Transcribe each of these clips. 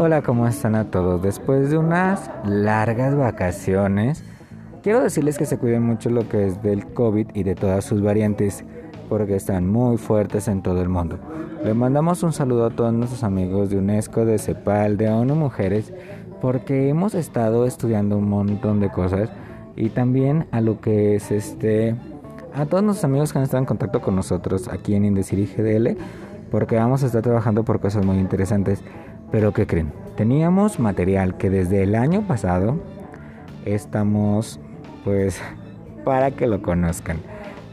Hola, ¿cómo están a todos? Después de unas largas vacaciones, quiero decirles que se cuiden mucho lo que es del COVID y de todas sus variantes, porque están muy fuertes en todo el mundo. Le mandamos un saludo a todos nuestros amigos de UNESCO, de CEPAL, de ONU Mujeres, porque hemos estado estudiando un montón de cosas y también a lo que es este a todos nuestros amigos que han estado en contacto con nosotros aquí en Indecir GDL, porque vamos a estar trabajando por cosas muy interesantes. Pero ¿qué creen? Teníamos material que desde el año pasado estamos pues para que lo conozcan.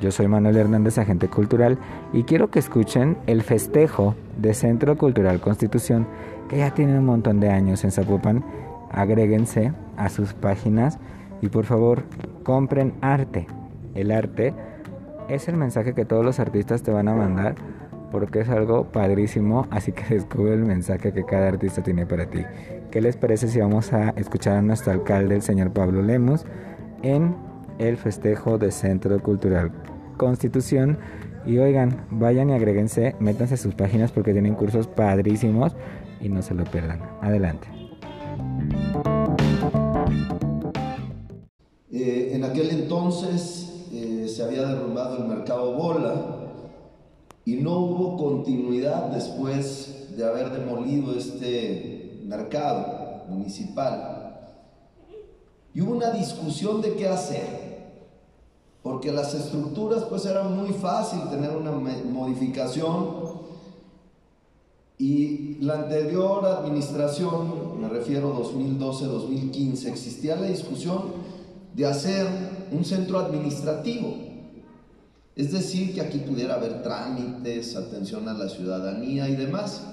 Yo soy Manuel Hernández, agente cultural, y quiero que escuchen el festejo de Centro Cultural Constitución, que ya tiene un montón de años en Zapopan. Agréguense a sus páginas y por favor compren arte. El arte es el mensaje que todos los artistas te van a mandar porque es algo padrísimo, así que descubre el mensaje que cada artista tiene para ti. ¿Qué les parece si vamos a escuchar a nuestro alcalde, el señor Pablo Lemos, en el festejo de Centro Cultural Constitución? Y oigan, vayan y agréguense, métanse a sus páginas porque tienen cursos padrísimos y no se lo pierdan. Adelante. Eh, en aquel entonces eh, se había derrumbado el mercado bola y no hubo continuidad después de haber demolido este mercado municipal. Y hubo una discusión de qué hacer, porque las estructuras pues era muy fácil tener una modificación y la anterior administración, me refiero 2012-2015, existía la discusión de hacer un centro administrativo es decir, que aquí pudiera haber trámites, atención a la ciudadanía y demás.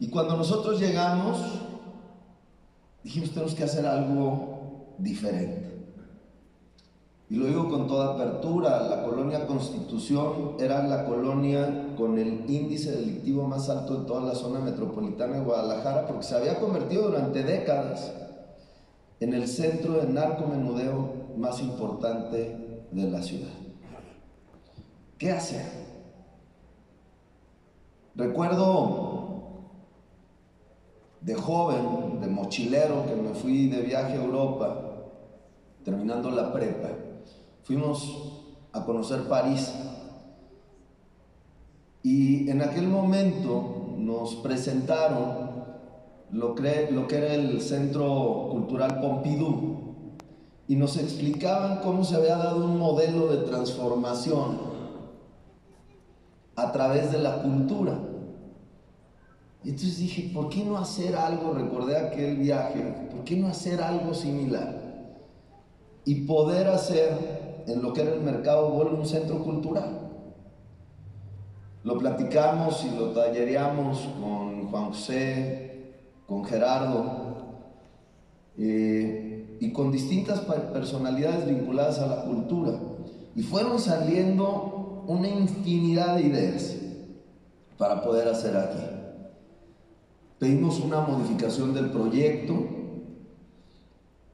Y cuando nosotros llegamos, dijimos, tenemos que hacer algo diferente. Y lo digo con toda apertura, la colonia Constitución era la colonia con el índice delictivo más alto de toda la zona metropolitana de Guadalajara, porque se había convertido durante décadas en el centro de narcomenudeo más importante de la ciudad. ¿Qué hacer? Recuerdo de joven, de mochilero, que me fui de viaje a Europa, terminando la prepa. Fuimos a conocer París. Y en aquel momento nos presentaron lo que, lo que era el Centro Cultural Pompidou, y nos explicaban cómo se había dado un modelo de transformación a través de la cultura. Y entonces dije, ¿por qué no hacer algo? Recordé aquel viaje, ¿por qué no hacer algo similar? Y poder hacer en lo que era el mercado Bolo un centro cultural. Lo platicamos y lo tallereamos con Juan José, con Gerardo. Eh, con distintas personalidades vinculadas a la cultura. Y fueron saliendo una infinidad de ideas para poder hacer aquí. Pedimos una modificación del proyecto.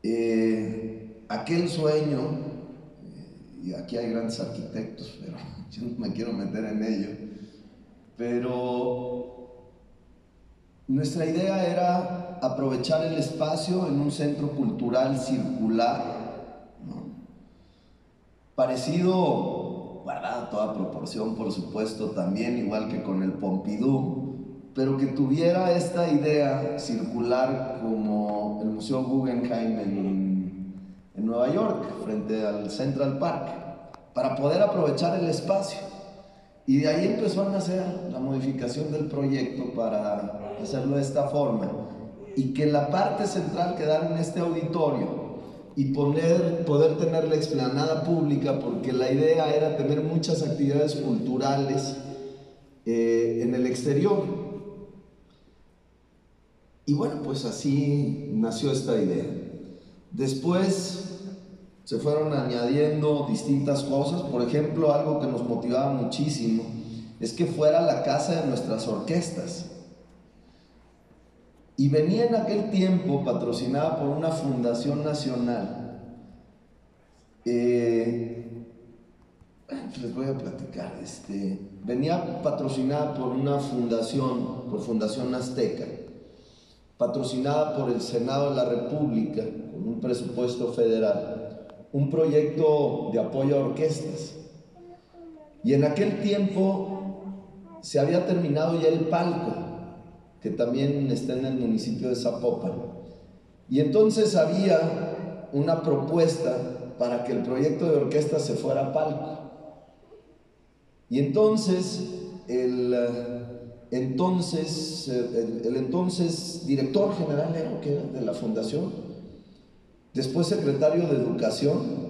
Eh, aquel sueño, eh, y aquí hay grandes arquitectos, pero yo no me quiero meter en ello, pero nuestra idea era aprovechar el espacio en un centro cultural circular, parecido, guardada toda proporción, por supuesto, también igual que con el Pompidou, pero que tuviera esta idea circular como el Museo Guggenheim en, en Nueva York, frente al Central Park, para poder aprovechar el espacio. Y de ahí empezó a nacer la modificación del proyecto para hacerlo de esta forma. Y que la parte central quedara en este auditorio y poner, poder tener la explanada pública, porque la idea era tener muchas actividades culturales eh, en el exterior. Y bueno, pues así nació esta idea. Después se fueron añadiendo distintas cosas. Por ejemplo, algo que nos motivaba muchísimo es que fuera la casa de nuestras orquestas. Y venía en aquel tiempo patrocinada por una fundación nacional. Eh, les voy a platicar. Este, venía patrocinada por una fundación, por Fundación Azteca, patrocinada por el Senado de la República, con un presupuesto federal, un proyecto de apoyo a orquestas. Y en aquel tiempo se había terminado ya el palco, que también está en el municipio de Zapopan. Y entonces había una propuesta para que el proyecto de orquesta se fuera a palco. Y entonces el entonces, el, entonces director general de la fundación, después secretario de Educación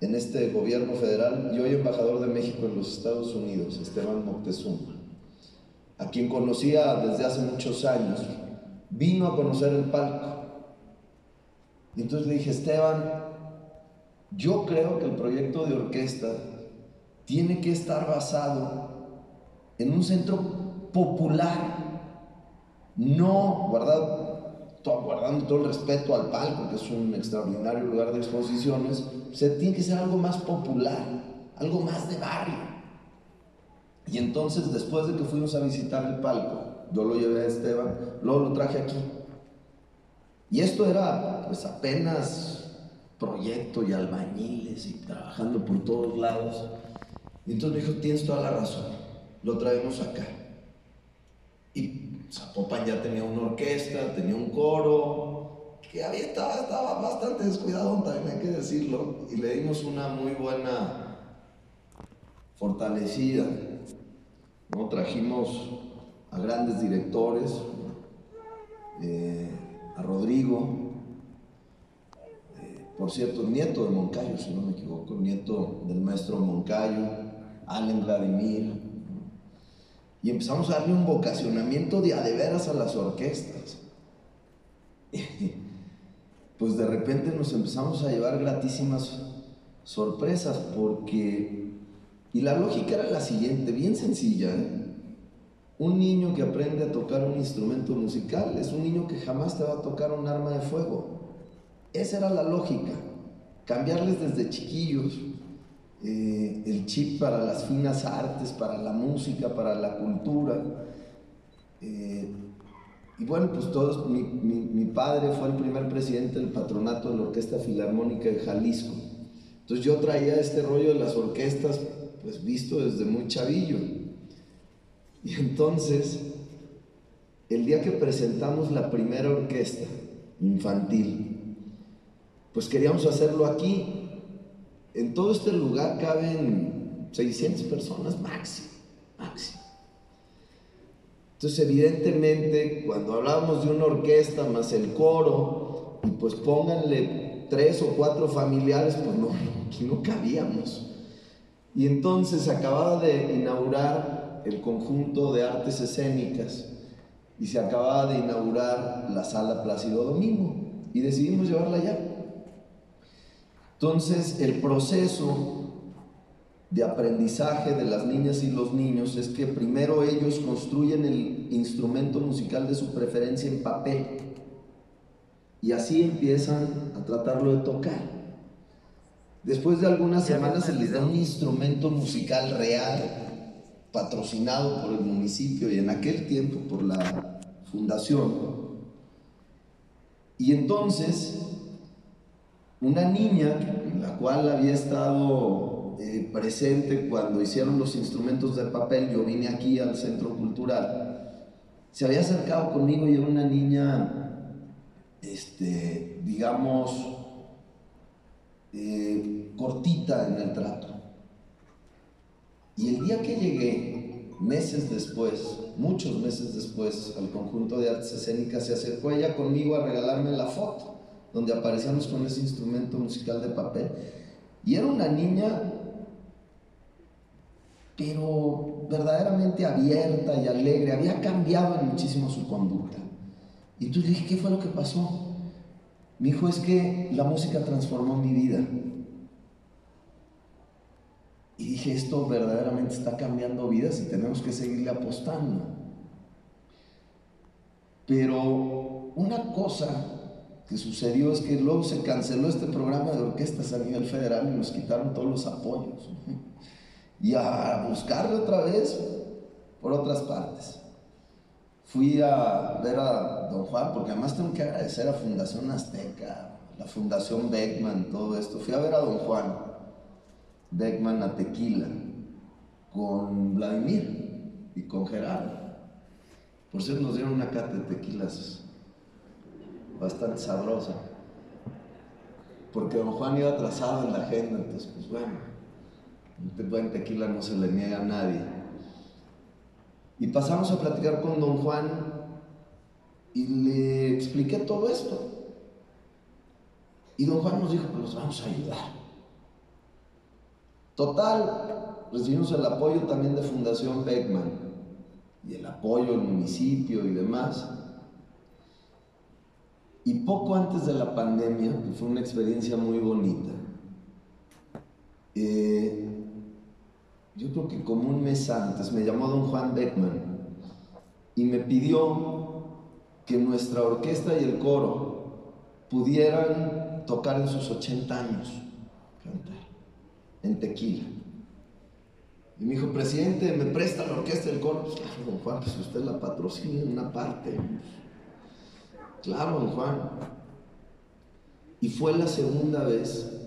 en este gobierno federal y hoy embajador de México en los Estados Unidos, Esteban Moctezuma, a quien conocía desde hace muchos años, vino a conocer el palco. Y entonces le dije, Esteban, yo creo que el proyecto de orquesta tiene que estar basado en un centro popular, no guardando todo el respeto al palco, que es un extraordinario lugar de exposiciones, se tiene que ser algo más popular, algo más de barrio. Y entonces, después de que fuimos a visitar el palco, yo lo llevé a Esteban, luego lo traje aquí. Y esto era pues apenas proyecto y albañiles y trabajando por todos lados. Y entonces me dijo, tienes toda la razón, lo traemos acá. Y Zapopan ya tenía una orquesta, tenía un coro, que había, estaba, estaba bastante descuidado, también hay que decirlo, y le dimos una muy buena fortalecida. ¿No? Trajimos a grandes directores, eh, a Rodrigo, eh, por cierto, nieto de Moncayo, si no me equivoco, nieto del maestro Moncayo, Allen Vladimir, y empezamos a darle un vocacionamiento de adeveras a las orquestas. pues de repente nos empezamos a llevar gratísimas sorpresas porque... Y la lógica era la siguiente, bien sencilla. ¿eh? Un niño que aprende a tocar un instrumento musical es un niño que jamás te va a tocar un arma de fuego. Esa era la lógica. Cambiarles desde chiquillos eh, el chip para las finas artes, para la música, para la cultura. Eh, y bueno, pues todos, mi, mi, padre fue el primer presidente del patronato de la Orquesta Filarmónica de Jalisco. Entonces yo traía este rollo de las orquestas, pues visto desde muy chavillo. Y entonces, el día que presentamos la primera orquesta infantil, pues queríamos hacerlo aquí, en todo este lugar caben 600 personas máximo, máximo. Entonces, evidentemente, cuando hablábamos de una orquesta más el coro, y pues pónganle tres o cuatro familiares, pues no, aquí no cabíamos. Y entonces se acababa de inaugurar el conjunto de artes escénicas y se acababa de inaugurar la sala Plácido Domingo y decidimos llevarla allá. Entonces, el proceso de aprendizaje de las niñas y los niños es que primero ellos construyen el instrumento musical de su preferencia en papel y así empiezan a tratarlo de tocar. Después de algunas semanas se les da un instrumento musical real, patrocinado por el municipio y en aquel tiempo por la fundación. Y entonces una niña, la cual había estado eh, presente cuando hicieron los instrumentos de papel, yo vine aquí al centro cultural, se había acercado conmigo y era una niña, este, digamos, eh, cortita en el trato. Y el día que llegué, meses después, muchos meses después, al conjunto de artes escénicas, se acercó ella conmigo a regalarme la foto donde aparecíamos con ese instrumento musical de papel. Y era una niña, pero verdaderamente abierta y alegre, había cambiado muchísimo su conducta. Y le dije, ¿qué fue lo que pasó? Mi hijo es que la música transformó mi vida. Y dije, esto verdaderamente está cambiando vidas y tenemos que seguirle apostando. Pero una cosa que sucedió es que luego se canceló este programa de orquestas a nivel federal y nos quitaron todos los apoyos. Y a buscarle otra vez por otras partes. Fui a ver a don Juan, porque además tengo que agradecer a Fundación Azteca, la Fundación Beckman, todo esto. Fui a ver a don Juan Beckman a Tequila con Vladimir y con Gerardo. Por cierto, nos dieron una cata de tequilas bastante sabrosa. Porque don Juan iba atrasado en la agenda, entonces, pues bueno, un buen tequila no se le niega a nadie. Y pasamos a platicar con don Juan y le expliqué todo esto. Y don Juan nos dijo, pues nos vamos a ayudar. Total, recibimos el apoyo también de Fundación Beckman y el apoyo del municipio y demás. Y poco antes de la pandemia, que fue una experiencia muy bonita, eh, yo creo que como un mes antes, me llamó don Juan Beckman y me pidió que nuestra orquesta y el coro pudieran tocar en sus 80 años, cantar, en tequila. Y me dijo, presidente, ¿me presta la orquesta y el coro? Claro, don Juan, pues usted la patrocina en una parte. Claro, don Juan. Y fue la segunda vez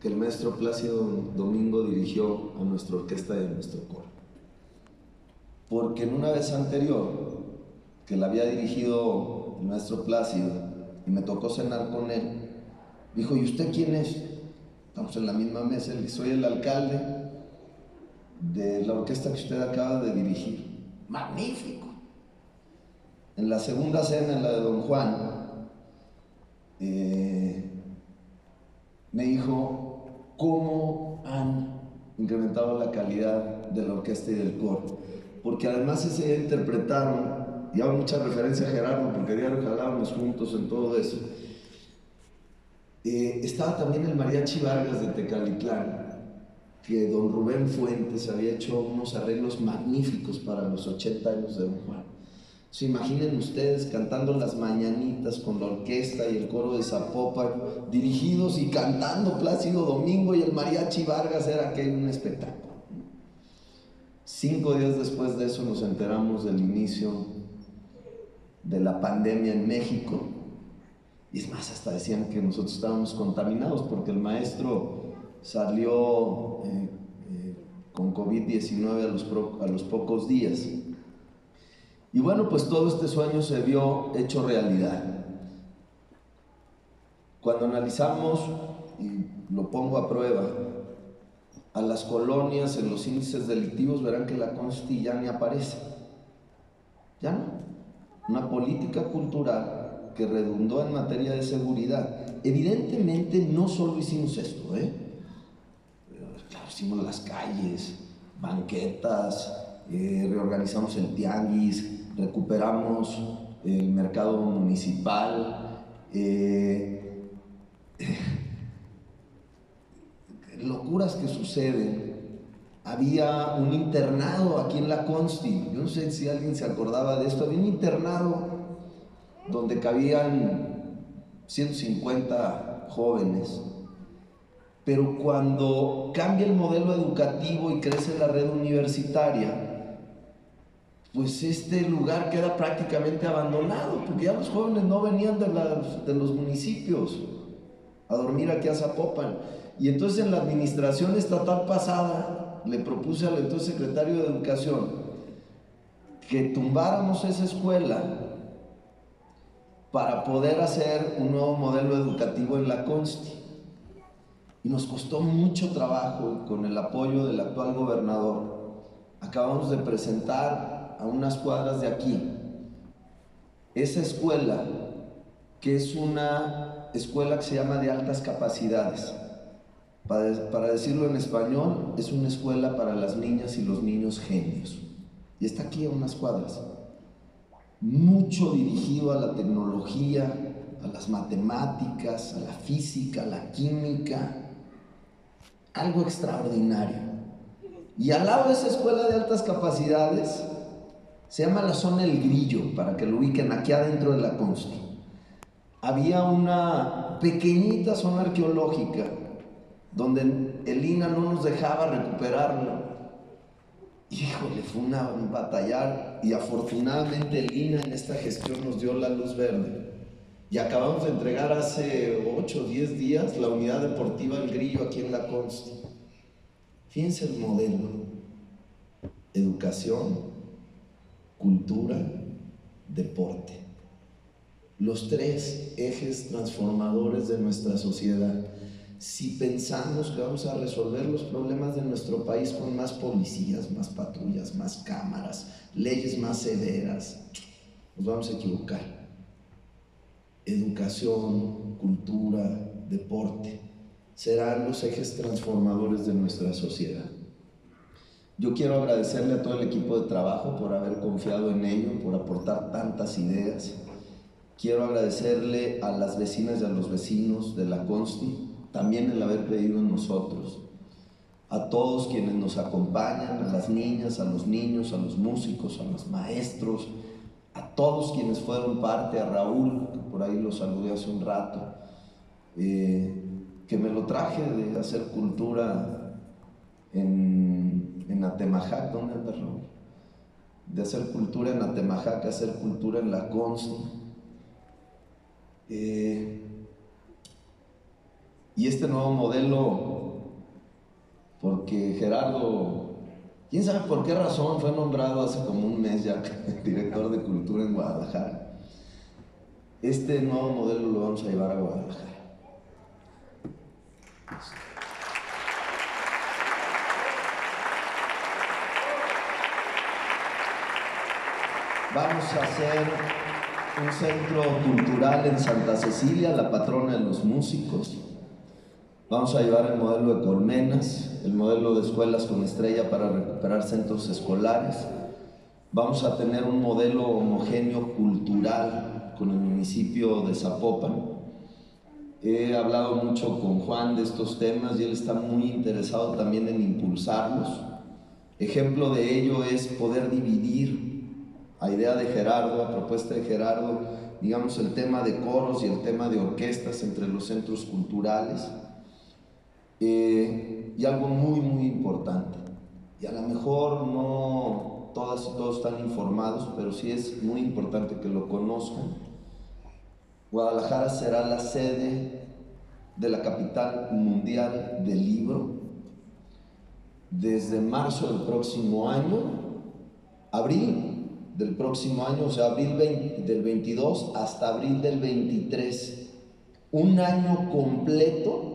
que el maestro Plácido Domingo dirigió a nuestra orquesta y a nuestro coro. Porque en una vez anterior, que la había dirigido el maestro Plácido, y me tocó cenar con él, dijo, ¿y usted quién es? Estamos en la misma mesa, le soy el alcalde de la orquesta que usted acaba de dirigir. Magnífico. En la segunda cena, en la de Don Juan, eh, me dijo, cómo han incrementado la calidad de la orquesta y del coro. Porque además ese día interpretaron, y hago mucha referencia a Gerardo, porque diario jalábamos juntos en todo eso. Eh, estaba también el mariachi Vargas de Tecalitlán, que don Rubén Fuentes había hecho unos arreglos magníficos para los 80 años de don Juan. Se imaginen ustedes cantando las mañanitas con la orquesta y el coro de Zapopan, dirigidos y cantando Plácido Domingo y el mariachi Vargas, era que un espectáculo. Cinco días después de eso nos enteramos del inicio de la pandemia en México. Y es más, hasta decían que nosotros estábamos contaminados porque el maestro salió eh, eh, con COVID-19 a los, a los pocos días. Y bueno, pues todo este sueño se vio hecho realidad. Cuando analizamos, y lo pongo a prueba, a las colonias en los índices delictivos, verán que la Consti ya ni aparece. Ya no. Una política cultural que redundó en materia de seguridad. Evidentemente no solo hicimos esto, ¿eh? Claro, hicimos las calles, banquetas, eh, reorganizamos el tianguis, recuperamos el mercado municipal, eh, locuras que suceden. Había un internado aquí en la Consti, yo no sé si alguien se acordaba de esto, había un internado donde cabían 150 jóvenes, pero cuando cambia el modelo educativo y crece la red universitaria, pues este lugar queda prácticamente abandonado, porque ya los jóvenes no venían de, los municipios a dormir aquí a Zapopan. Y entonces en la administración estatal pasada le propuse al entonces secretario de Educación que tumbáramos esa escuela para poder hacer un nuevo modelo educativo en la Consti. Y nos costó mucho trabajo con el apoyo del actual gobernador. Acabamos de presentar a unas cuadras de aquí, esa escuela, que es una escuela que se llama de altas capacidades, para, para decirlo en español, es una escuela para las niñas y los niños genios. Y está aquí a unas cuadras. Mucho dirigido a la tecnología, a las matemáticas, a la física, a la química. Algo extraordinario. Y al lado de esa escuela de altas capacidades se llama la zona El Grillo, para que lo ubiquen aquí adentro de la Consti. Había una pequeñita zona arqueológica donde el INA no nos dejaba recuperarlo. Híjole, fue una, un batallar y afortunadamente Lina en esta gestión nos dio la luz verde. Y acabamos de entregar hace 8 o 10 días la unidad deportiva El Grillo aquí en la Consti. Fíjense el modelo. Educación, cultura, deporte. Los tres ejes transformadores de nuestra sociedad si pensamos que vamos a resolver los problemas de nuestro país con más policías, más patrullas, más cámaras, leyes más severas, nos vamos a equivocar. Educación, cultura, deporte serán los ejes transformadores de nuestra sociedad. Yo quiero agradecerle a todo el equipo de trabajo por haber confiado en ello, por aportar tantas ideas. Quiero agradecerle a las vecinas y a los vecinos de la Consti también el haber creído en nosotros, a todos quienes nos acompañan, a las niñas, a los niños, a los músicos, a los maestros, a todos quienes fueron parte, a Raúl, que por ahí lo saludé hace un rato, eh, que me lo traje de hacer cultura en, en Atemajac, ¿dónde anda Raúl? De hacer cultura en Atemajac, hacer cultura en la Consti. Eh, y este nuevo modelo, porque Gerardo, quién sabe por qué razón, fue nombrado hace como un mes ya director de cultura en Guadalajara. Este nuevo modelo lo vamos a llevar a Guadalajara. Vamos a hacer un centro cultural en Santa Cecilia, la patrona de los músicos. Vamos a llevar el modelo de colmenas, el modelo de escuelas con estrella para recuperar centros escolares. Vamos a tener un modelo homogéneo cultural con el municipio de Zapopan. He hablado mucho con Juan de estos temas y él está muy interesado también en impulsarlos. Ejemplo de ello es poder dividir, a idea de Gerardo, a propuesta de Gerardo, digamos el tema de coros y el tema de orquestas entre los centros culturales eh, y algo muy, muy importante, y a lo mejor no todas y todos están informados, pero sí es muy importante que lo conozcan. Guadalajara será la sede de la capital mundial del libro desde marzo del próximo año, abril del próximo año, o sea, abril del 22 hasta abril del 23, un año completo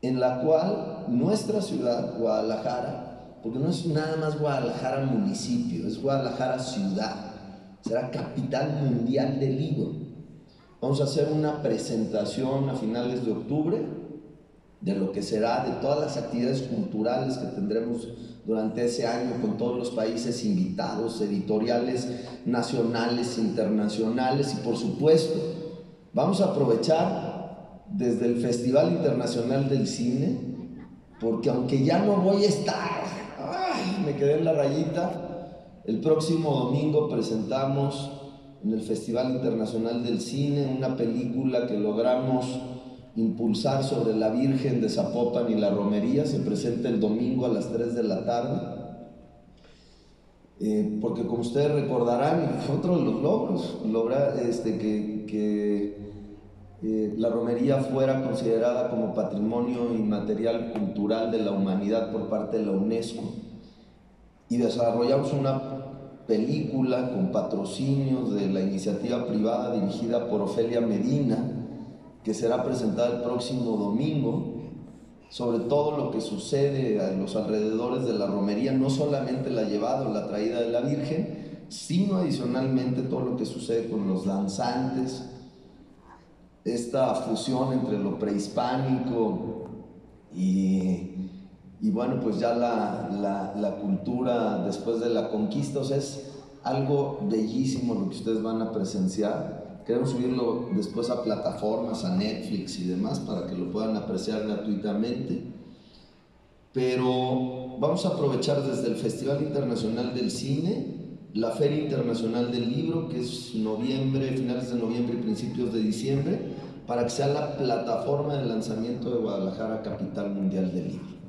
en la cual nuestra ciudad, Guadalajara, porque no es nada más Guadalajara municipio, es Guadalajara ciudad, será capital mundial del libro. Vamos a hacer una presentación a finales de octubre de lo que será, de todas las actividades culturales que tendremos durante ese año con todos los países invitados, editoriales nacionales, internacionales y por supuesto vamos a aprovechar desde el Festival Internacional del Cine, porque aunque ya no voy a estar, me quedé en la rayita, el próximo domingo presentamos en el Festival Internacional del Cine una película que logramos impulsar sobre la Virgen de Zapopan y la Romería, se presenta el domingo a las 3 de la tarde. Eh, porque como ustedes recordarán, fue otro de los logros, lograr este, que, que eh, la romería fuera considerada como patrimonio inmaterial cultural de la humanidad por parte de la UNESCO. Y desarrollamos una película con patrocinios de la iniciativa privada dirigida por Ofelia Medina, que será presentada el próximo domingo, sobre todo lo que sucede a los alrededores de la romería, no solamente la llevada o la traída de la Virgen, sino adicionalmente todo lo que sucede con los danzantes, esta fusión entre lo prehispánico y, y bueno, pues ya la, la, cultura después de la conquista, o sea, es algo bellísimo lo que ustedes van a presenciar. Queremos subirlo después a plataformas, a Netflix y demás para que lo puedan apreciar gratuitamente. Pero vamos a aprovechar desde el Festival Internacional del Cine, la Feria Internacional del Libro, que es noviembre, finales de noviembre y principios de diciembre, para que sea la plataforma de lanzamiento de Guadalajara, capital mundial del libro.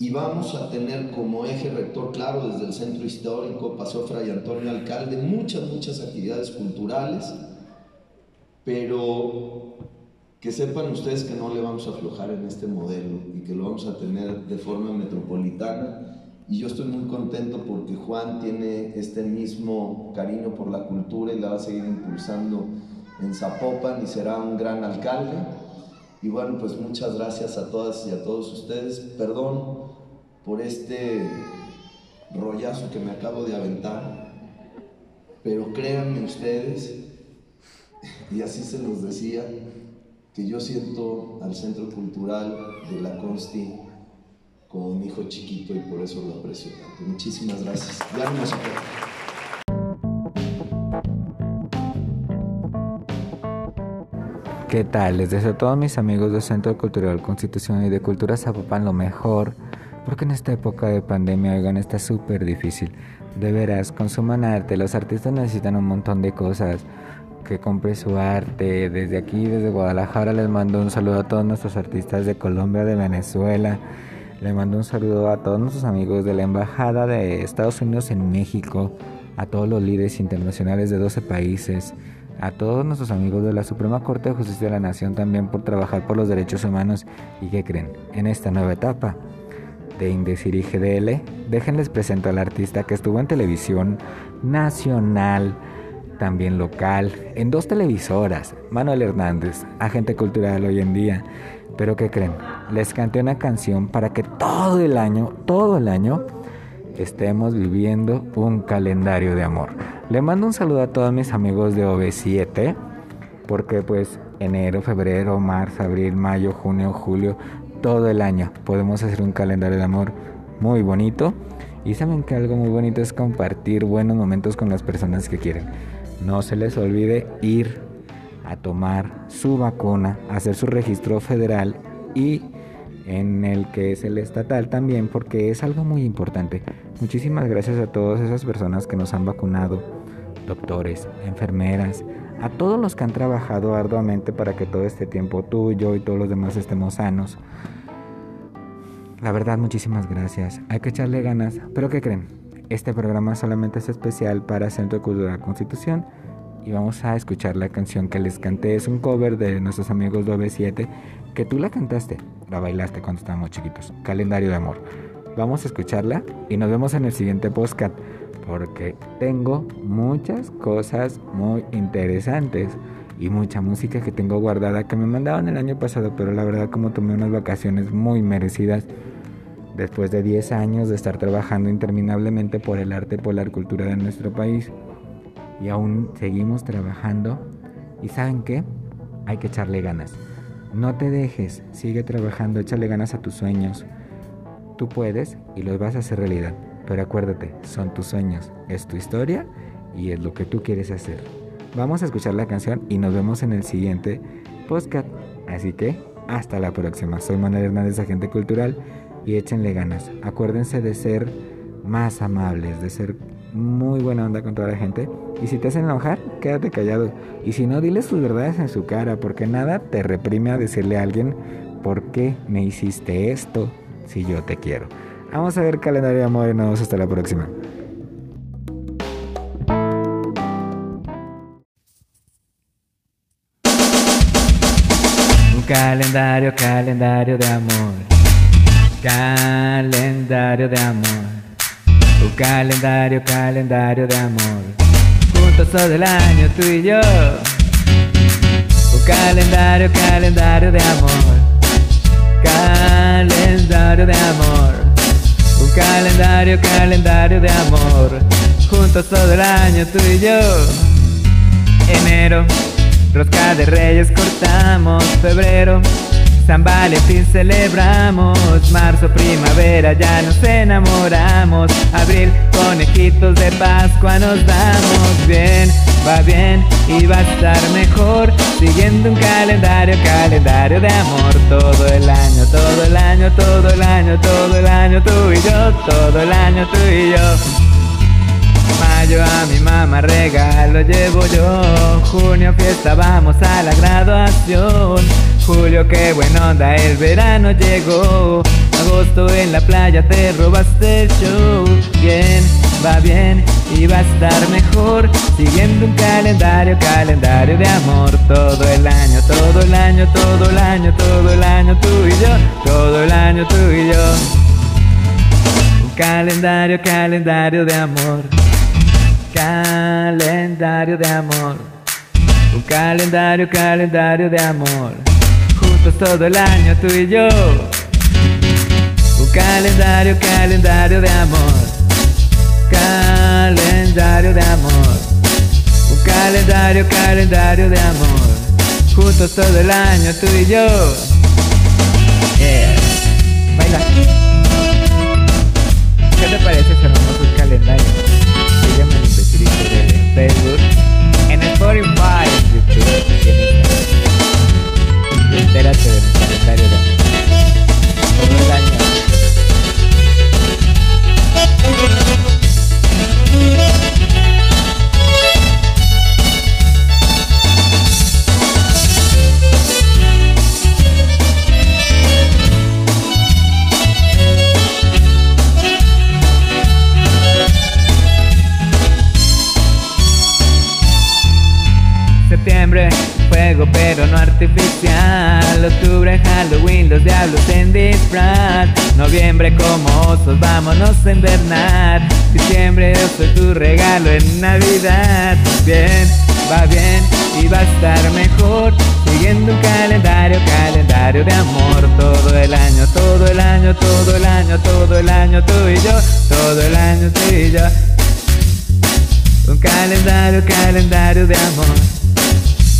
Y vamos a tener como eje rector claro desde el centro histórico, Paseo Fray Antonio Alcalde, muchas, muchas actividades culturales, pero que sepan ustedes que no le vamos a aflojar en este modelo y que lo vamos a tener de forma metropolitana. Y yo estoy muy contento porque Juan tiene este mismo cariño por la cultura y la va a seguir impulsando en Zapopan y será un gran alcalde. Y bueno, pues muchas gracias a todas y a todos ustedes. Perdón por este rollazo que me acabo de aventar, pero créanme ustedes, y así se los decía, que yo siento al Centro Cultural de la Consti como un hijo chiquito y por eso lo aprecio tanto. Muchísimas gracias. Ya no ¿Qué tal? Les deseo a todos mis amigos del Centro Cultural Constitución y de Cultura Zapopan lo mejor, porque en esta época de pandemia, oigan, está súper difícil. De veras, consuman arte, los artistas necesitan un montón de cosas que compre su arte. Desde aquí, desde Guadalajara, les mando un saludo a todos nuestros artistas de Colombia, de Venezuela. Le mando un saludo a todos nuestros amigos de la Embajada de Estados Unidos en México, a todos los líderes internacionales de 12 países, a todos nuestros amigos de la Suprema Corte de Justicia de la Nación también por trabajar por los derechos humanos y que creen en esta nueva etapa de Indecir y GDL. Déjenles presento al artista que estuvo en televisión nacional también local, en dos televisoras, Manuel Hernández, agente cultural hoy en día. Pero ¿qué creen? Les canté una canción para que todo el año, todo el año, estemos viviendo un calendario de amor. Le mando un saludo a todos mis amigos de OV7, porque pues enero, febrero, marzo, abril, mayo, junio, julio, todo el año podemos hacer un calendario de amor muy bonito. Y saben que algo muy bonito es compartir buenos momentos con las personas que quieren. No se les olvide ir a tomar su vacuna, hacer su registro federal y en el que es el estatal también, porque es algo muy importante. Muchísimas gracias a todas esas personas que nos han vacunado, doctores, enfermeras, a todos los que han trabajado arduamente para que todo este tiempo tú, yo y todos los demás estemos sanos. La verdad, muchísimas gracias. Hay que echarle ganas. Pero ¿qué creen? Este programa solamente es especial para Centro de Cultura Constitución y vamos a escuchar la canción que les canté. Es un cover de nuestros amigos de 7 que tú la cantaste, la bailaste cuando estábamos chiquitos. Calendario de amor. Vamos a escucharla y nos vemos en el siguiente podcast porque tengo muchas cosas muy interesantes y mucha música que tengo guardada que me mandaron el año pasado, pero la verdad como tomé unas vacaciones muy merecidas después de 10 años de estar trabajando interminablemente por el arte, por la cultura de nuestro país. Y aún seguimos trabajando. ¿Y saben qué? Hay que echarle ganas. No te dejes, sigue trabajando, échale ganas a tus sueños. Tú puedes y los vas a hacer realidad. Pero acuérdate, son tus sueños, es tu historia y es lo que tú quieres hacer. Vamos a escuchar la canción y nos vemos en el siguiente podcast. Así que, hasta la próxima. Soy Manuel Hernández, agente cultural y échenle ganas. Acuérdense de ser más amables, de ser muy buena onda con toda la gente. Y si te hacen enojar, quédate callado. Y si no, diles tus verdades en su cara, porque nada te reprime a decirle a alguien por qué me hiciste esto si yo te quiero. Vamos a ver calendario de amor y nos vemos hasta la próxima. Un calendario, calendario de amor. Calendario de amor. Un calendario, calendario de amor. Juntos todo el año tú y yo. Un calendario, calendario de amor. Calendario de amor. Calendario, calendario de amor. Juntos todo el año tú y yo. Enero, rosca de reyes cortamos. Febrero San Valentín celebramos, marzo, primavera, ya nos enamoramos, abril, conejitos de Pascua nos damos. Bien, va bien y va a estar mejor, siguiendo un calendario, calendario de amor, todo el año, todo el año, todo el año, todo el año, tú y yo, todo el año, tú y yo. Mayo a mi mamá regalo llevo yo. Junio fiesta vamos a la graduación Julio qué buena onda el verano llegó agosto en la playa te robaste el show. Bien, va bien y va a estar mejor. Siguiendo un calendario, calendario de amor. Todo el año, todo el año, todo el año, todo el año tú y yo. Todo el año tú y yo. Un calendario, calendario de amor. Calendario de amor. Un calendario, calendario de amor. Juntos todo el año tú y yo. Un calendario, calendario de amor. Calendario de amor. Un calendario, calendario de amor. Juntos todo el año tú y yo. Yeah. Baila. ¿Qué te parece ese hermoso calendario? Sígueme en en Facebook, en Spotify, en YouTube entérate de mi calendario de amor. Todo el año. Octubre, Halloween, los diablos en disfraz. Noviembre como osos, vámonos a invernar. Diciembre, yo soy tu regalo en Navidad. Bien, va bien y va a estar mejor. Siguiendo un calendario, calendario de amor. Todo el año, todo el año, todo el año, todo el año tú y yo. Todo el año tú y yo. Un calendario, calendario de amor.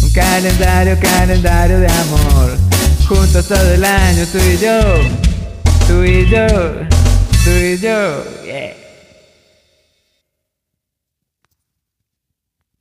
Un calendario, calendario de amor. Juntos todo el año, tú y yo. Tú y yo. Tú y yo.